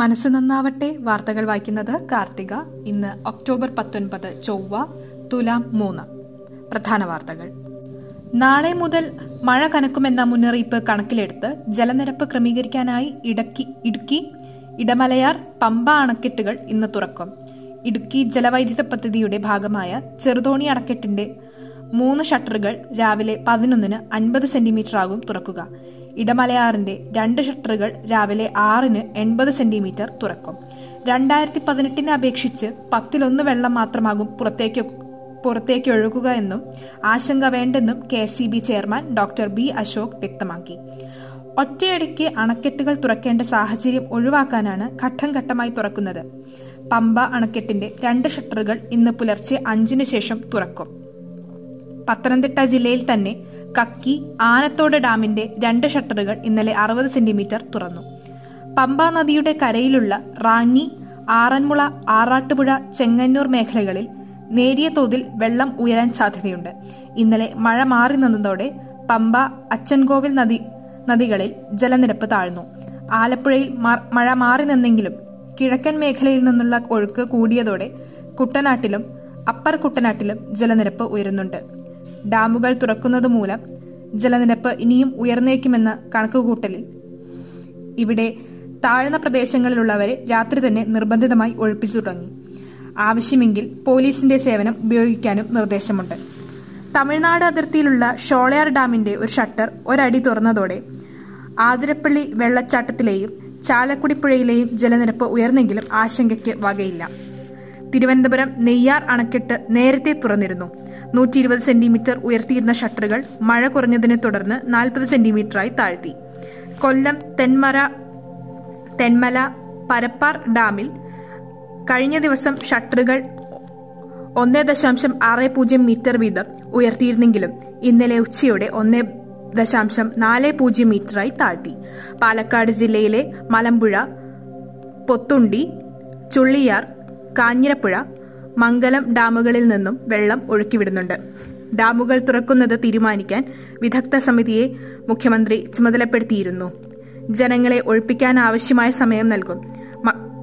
മനസ്സ് നന്നാവട്ടെ. വാർത്തകൾ വായിക്കുന്നത് കാർത്തിക. ഇന്ന് ഒക്ടോബർ പത്തൊൻപത് ചൊവ്വ തുലാം മൂന്ന്. പ്രധാന വാർത്തകൾ. നാളെ മുതൽ മഴ കനക്കുമെന്ന മുന്നറിയിപ്പ് കണക്കിലെടുത്ത് ജലനിരപ്പ് ക്രമീകരിക്കാനായി ഇടക്കി ഇടുക്കി ഇടമലയാർ പമ്പ അണക്കെട്ടുകൾ ഇന്ന് തുറക്കും. ഇടുക്കി ജലവൈദ്യുത പദ്ധതിയുടെ ഭാഗമായ ചെറുതോണി അണക്കെട്ടിന്റെ മൂന്ന് ഷട്ടറുകൾ രാവിലെ പതിനൊന്നിന് അൻപത് സെന്റിമീറ്റർ ആകും തുറക്കുക. ഇടമലയാറിന്റെ രണ്ട് ഷട്ടറുകൾ രാവിലെ ആറിന് എൺപത് സെന്റിമീറ്റർ തുറക്കും. രണ്ടായിരത്തി പതിനെട്ടിനെ അപേക്ഷിച്ച് പത്തിലൊന്ന് വെള്ളം മാത്രമാകും പുറത്തേക്ക് പുറത്തേക്ക് ഒഴുകുക എന്നും ആശങ്ക വേണ്ടെന്നും K C B chairman doctor B Ashok വ്യക്തമാക്കി. ഒറ്റയടിക്ക് അണക്കെട്ടുകൾ തുറക്കേണ്ട സാഹചര്യം ഒഴിവാക്കാനാണ് ഘട്ടം ഘട്ടമായി തുറക്കുന്നത്. പമ്പ അണക്കെട്ടിന്റെ രണ്ട് ഷട്ടറുകൾ ഇന്ന് പുലർച്ചെ അഞ്ചിന് ശേഷം തുറക്കും. പത്തനംതിട്ട ജില്ലയിൽ തന്നെ കക്കി ആനത്തോട് ഡാമിന്റെ രണ്ട് ഷട്ടറുകൾ ഇന്നലെ അറുപത് സെന്റിമീറ്റർ തുറന്നു. പമ്പാ നദിയുടെ കരയിലുള്ള റാന്നി ആറന്മുള ആറാട്ടുപുഴ ചെങ്ങന്നൂർ മേഖലകളിൽ നേരിയ തോതിൽ വെള്ളം ഉയരാൻ സാധ്യതയുണ്ട്. ഇന്നലെ മഴ മാറി നിന്നതോടെ പമ്പ അച്ചൻകോവിൽ നദി നദികളിൽ ജലനിരപ്പ് താഴ്ന്നു. ആലപ്പുഴയിൽ മഴ മാറി നിന്നെങ്കിലും കിഴക്കൻ മേഖലയിൽ നിന്നുള്ള ഒഴുക്ക് കൂടിയതോടെ കുട്ടനാട്ടിലും അപ്പർ കുട്ടനാട്ടിലും ജലനിരപ്പ് ഉയരുന്നുണ്ട്. ഡാമുകൾ തുറക്കുന്നതുമൂലം ജലനിരപ്പ് ഇനിയും ഉയർന്നേക്കുമെന്ന കണക്കുകൂട്ടലിൽ. ഇവിടെ താഴ്ന്ന പ്രദേശങ്ങളിലുള്ളവരെ രാത്രി തന്നെ നിർബന്ധിതമായി ഒഴിപ്പിച്ചു തുടങ്ങി ആവശ്യമെങ്കിൽ പോലീസിന്റെ സേവനം ഉപയോഗിക്കാനും നിർദ്ദേശമുണ്ട്. തമിഴ്നാട് അതിർത്തിയിലുള്ള ഷോളയാർ ഡാമിന്റെ ഒരു ഷട്ടർ ഒരടി തുറന്നതോടെ ആതിരപ്പള്ളി വെള്ളച്ചാട്ടത്തിലെയും ചാലക്കുടി പുഴയിലെയും ജലനിരപ്പ് ഉയർന്നെങ്കിലും ആശങ്കയ്ക്ക് വകയില്ല. തിരുവനന്തപുരം നെയ്യാർ അണക്കെട്ട് നേരത്തെ തുറന്നിരുന്നു. നൂറ്റി ഇരുപത് സെന്റിമീറ്റർ ഉയർത്തിയിരുന്ന ഷട്ടറുകൾ മഴ കുറഞ്ഞതിനെ തുടർന്ന് നാൽപ്പത് സെന്റിമീറ്ററായി താഴ്ത്തി. കൊല്ലം തെന്മര തെന്മല പരപ്പാർ ഡാമിൽ കഴിഞ്ഞ ദിവസം ഷട്ടറുകൾ ഒന്നേ ദശാംശം ആറ് പൂജ്യം മീറ്റർ വീതം ഉയർത്തിയിരുന്നെങ്കിലും ഇന്നലെ ഉച്ചയോടെ ഒന്നേ ദശാംശം നാല് പൂജ്യം മീറ്ററായി താഴ്ത്തി. പാലക്കാട് ജില്ലയിലെ മലമ്പുഴ പൊത്തുണ്ടി ചുള്ളിയാർ കാഞ്ഞിരപ്പുഴ മംഗലം ഡാമുകളിൽ നിന്നും വെള്ളം ഒഴുക്കിവിടുന്നുണ്ട്. ഡാമുകൾ തുറക്കുന്നത് തീരുമാനിക്കാൻ വിദഗ്ധ സമിതിയെ മുഖ്യമന്ത്രി ചുമതലപ്പെടുത്തിയിരുന്നു. ജനങ്ങളെ ഒഴിപ്പിക്കാൻ ആവശ്യമായ സമയം നൽകും.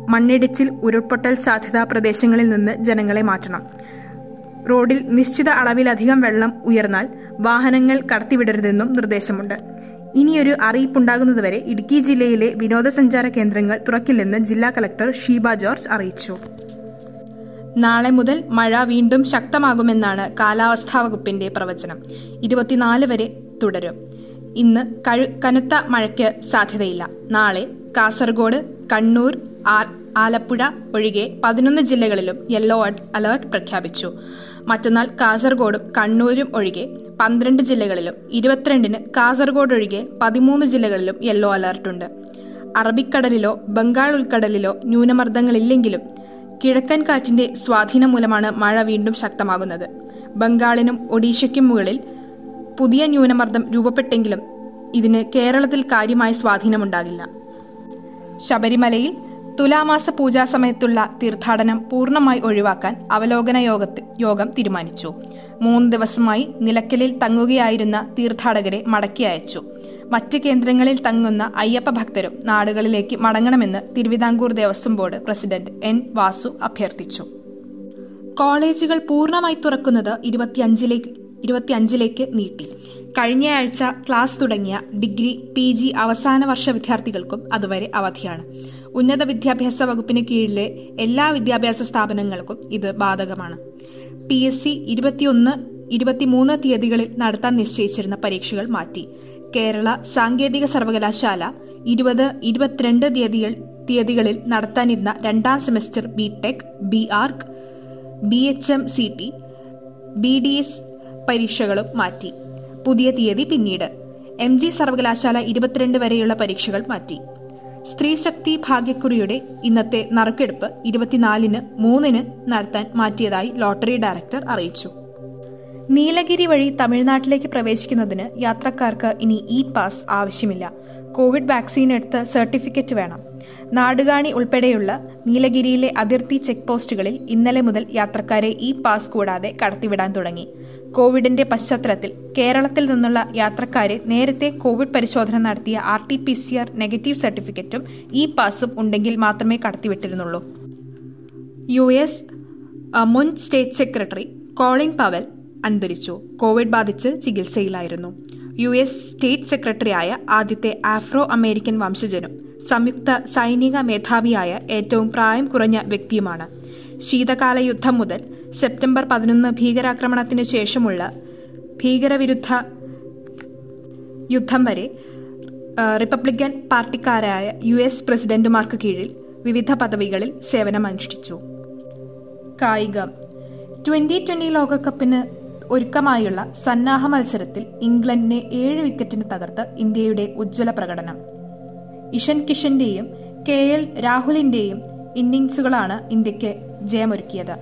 മണ്ണിടിച്ചിൽ ഉരുൾപൊട്ടൽ സാധ്യതാ പ്രദേശങ്ങളിൽ നിന്ന് ജനങ്ങളെ മാറ്റണം. റോഡിൽ നിശ്ചിത അളവിലധികം വെള്ളം ഉയർന്നാൽ വാഹനങ്ങൾ കടത്തിവിടരുതെന്നും നിർദ്ദേശമുണ്ട്. ഇനിയൊരു അറിയിപ്പുണ്ടാകുന്നതുവരെ ഇടുക്കി ജില്ലയിലെ വിനോദസഞ്ചാര കേന്ദ്രങ്ങൾ തുറക്കില്ലെന്ന് ജില്ലാ കളക്ടർ ഷീബ ജോർജ് അറിയിച്ചു. നാളെ മുതൽ മഴ വീണ്ടും ശക്തമാകുമെന്നാണ് കാലാവസ്ഥാ വകുപ്പിന്റെ പ്രവചനം. ഇരുപത്തിനാല് വരെ തുടരും. ഇന്ന് കനത്ത മഴയ്ക്ക് സാധ്യതയില്ല. നാളെ കാസർഗോഡ് കണ്ണൂർ ആലപ്പുഴ ഒഴികെ പതിനൊന്ന് ജില്ലകളിലും യെല്ലോ അലർട്ട് പ്രഖ്യാപിച്ചു. മറ്റന്നാൾ കാസർഗോഡും കണ്ണൂരും ഒഴികെ പന്ത്രണ്ട് ജില്ലകളിലും ഇരുപത്തിരണ്ടിന് കാസർഗോഡ് ഒഴികെ പതിമൂന്ന് ജില്ലകളിലും യെല്ലോ അലർട്ടുണ്ട്. അറബിക്കടലിലോ ബംഗാൾ ഉൾക്കടലിലോ ന്യൂനമർദ്ദങ്ങളില്ലെങ്കിലും കിഴക്കൻ കാറ്റിന്റെ സ്വാധീനം മൂലമാണ് മഴ വീണ്ടും ശക്തമാകുന്നത്. ബംഗാളിനും ഒഡീഷയ്ക്കും മുകളിൽ പുതിയ ന്യൂനമർദ്ദം രൂപപ്പെട്ടെങ്കിലും ഇതിന് കേരളത്തിൽ കാര്യമായ സ്വാധീനമുണ്ടാകില്ല. ശബരിമലയിൽ തുലാമാസ പൂജാ സമയത്തുള്ള തീർത്ഥാടനം പൂർണമായി ഒഴിവാക്കാൻ അവലോകന യോഗത്തിൽ യോഗം തീരുമാനിച്ചു. മൂന്ന് ദിവസമായി നിലയ്ക്കലിൽ തങ്ങുകയായിരുന്ന തീർത്ഥാടകരെ മടക്കി അയച്ചു. മറ്റ് കേന്ദ്രങ്ങളിൽ തങ്ങുന്ന അയ്യപ്പ ഭക്തരും നാടുകളിലേക്ക് മടങ്ങണമെന്ന് Thiruvithamkoor Devaswom board president N Vasu അഭ്യർത്ഥിച്ചു. കോളേജുകൾ പൂർണമായി തുറക്കുന്നത് ഇരുപത്തിയഞ്ചിലേക്ക് നീട്ടി. കഴിഞ്ഞയാഴ്ച ക്ലാസ് തുടങ്ങിയ ഡിഗ്രി പി ജി അവസാന വർഷ വിദ്യാർത്ഥികൾക്കും അതുവരെ അവധിയാണ്. ഉന്നത വിദ്യാഭ്യാസ വകുപ്പിന് കീഴിലെ എല്ലാ വിദ്യാഭ്യാസ സ്ഥാപനങ്ങൾക്കും ഇത് ബാധകമാണ്. പി എസ് സി ഇരുപത്തിയൊന്ന് ഇരുപത്തിമൂന്ന് തീയതികളിൽ നടത്താൻ നിശ്ചയിച്ചിരുന്ന പരീക്ഷകൾ മാറ്റി. കേരള സാങ്കേതിക സർവകലാശാല ഇരുപത് ഇരുപത്തിരണ്ട് തീയതികൾ തീയതികളിൽ നടത്താനിരുന്ന രണ്ടാം semester B Tech B Arch B H M C T B D S പരീക്ഷകളും മാറ്റി. പുതിയ തീയതി പിന്നീട്. എം ജി സർവകലാശാല ഇരുപത്തിരണ്ട് വരെയുള്ള പരീക്ഷകൾ മാറ്റി. സ്ത്രീശക്തി ഭാഗ്യക്കുറിയുടെ ഇന്നത്തെ നറുക്കെടുപ്പ് ഇരുപത്തിനാലിന് മൂന്നിന് നടത്താൻ മാറ്റിയതായി ലോട്ടറി ഡയറക്ടർ അറിയിച്ചു. നീലഗിരി വഴി തമിഴ്നാട്ടിലേക്ക് പ്രവേശിക്കുന്നതിന് യാത്രക്കാർക്ക് ഇനി ഇ പാസ് ആവശ്യമില്ല. കോവിഡ് വാക്സിൻ എടുത്ത് സർട്ടിഫിക്കറ്റ് വേണം. നാടുകാണി ഉൾപ്പെടെയുള്ള നീലഗിരിയിലെ അതിർത്തി ചെക്ക് പോസ്റ്റുകളിൽ ഇന്നലെ മുതൽ യാത്രക്കാരെ ഇ പാസ് കൂടാതെ കടത്തിവിടാൻ തുടങ്ങി. കോവിഡിന്റെ പശ്ചാത്തലത്തിൽ കേരളത്തിൽ നിന്നുള്ള യാത്രക്കാരെ നേരത്തെ കോവിഡ് പരിശോധന നടത്തിയ R T P C R negative സർട്ടിഫിക്കറ്റും ഇ പാസും ഉണ്ടെങ്കിൽ മാത്രമേ കടത്തിവിട്ടിരുന്നുള്ളൂ. യു എസ് മുൻ സ്റ്റേറ്റ് സെക്രട്ടറി കോളിൻ പവൽ അന്തരിച്ചു. കോവിഡ് ബാധിച്ച് ചികിത്സയിലായിരുന്നു. യു എസ് സ്റ്റേറ്റ് സെക്രട്ടറിയായ ആദ്യത്തെ ആഫ്രോ അമേരിക്കൻ വംശജനും സംയുക്ത സൈനിക മേധാവിയായ ഏറ്റവും പ്രായം കുറഞ്ഞ വ്യക്തിയുമാണ്. ശീതകാല യുദ്ധം മുതൽ സെപ്റ്റംബർ പതിനൊന്ന് ഭീകരാക്രമണത്തിന് ശേഷമുള്ള ഭീകരവിരുദ്ധ യുദ്ധം വരെ റിപ്പബ്ലിക്കൻ പാർട്ടിക്കാരായ യു എസ് പ്രസിഡന്റുമാർക്ക് കീഴിൽ വിവിധ പദവികളിൽ സേവനമനുഷ്ഠിച്ചു. കായികം. ട്വന്റി ട്വന്റി ലോകകപ്പിന് ഒരുക്കമായുള്ള സന്നാഹ മത്സരത്തിൽ ഇംഗ്ലണ്ടിനെ ഏഴ് വിക്കറ്റിന് തകർത്ത് ഇന്ത്യയുടെ ഉജ്ജ്വല പ്രകടനം. ഇഷൻ കിഷന്റെയും കെ എൽ രാഹുലിന്റെയും ഇന്നിംഗ്സുകളാണ് ഇന്ത്യയ്ക്ക് ജയമൊരുക്കിയത്.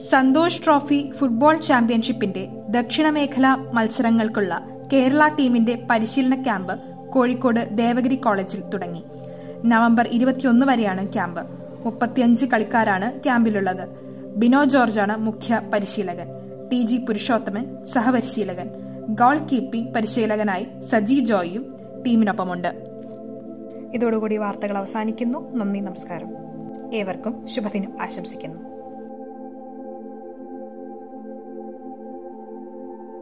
സന്തോഷ് ട്രോഫി ഫുട്ബോൾ ചാമ്പ്യൻഷിപ്പിന്റെ ദക്ഷിണമേഖലാ മത്സരങ്ങൾക്കുള്ള കേരള ടീമിന്റെ പരിശീലന ക്യാമ്പ് കോഴിക്കോട് ദേവഗിരി കോളേജിൽ തുടങ്ങി. നവംബർ ഇരുപത്തിയൊന്ന് വരെയാണ് ക്യാമ്പ്. മുപ്പത്തിയഞ്ച് കളിക്കാരാണ് ക്യാമ്പിലുള്ളത്. ബിനോ ജോർജാണ് മുഖ്യ പരിശീലകൻ. ടി ജി പുരുഷോത്തമൻ സഹപരിശീലകൻ ഗോൾ കീപ്പിംഗ് പരിശീലകനായി സജി ജോയിയും ടീമിനൊപ്പമുണ്ട്. ഇതോടുകൂടി വാർത്തകൾ അവസാനിക്കുന്നു. നന്ദി നമസ്കാരം. ഏവർക്കും ശുഭദിനം ആശംസിക്കുന്നു.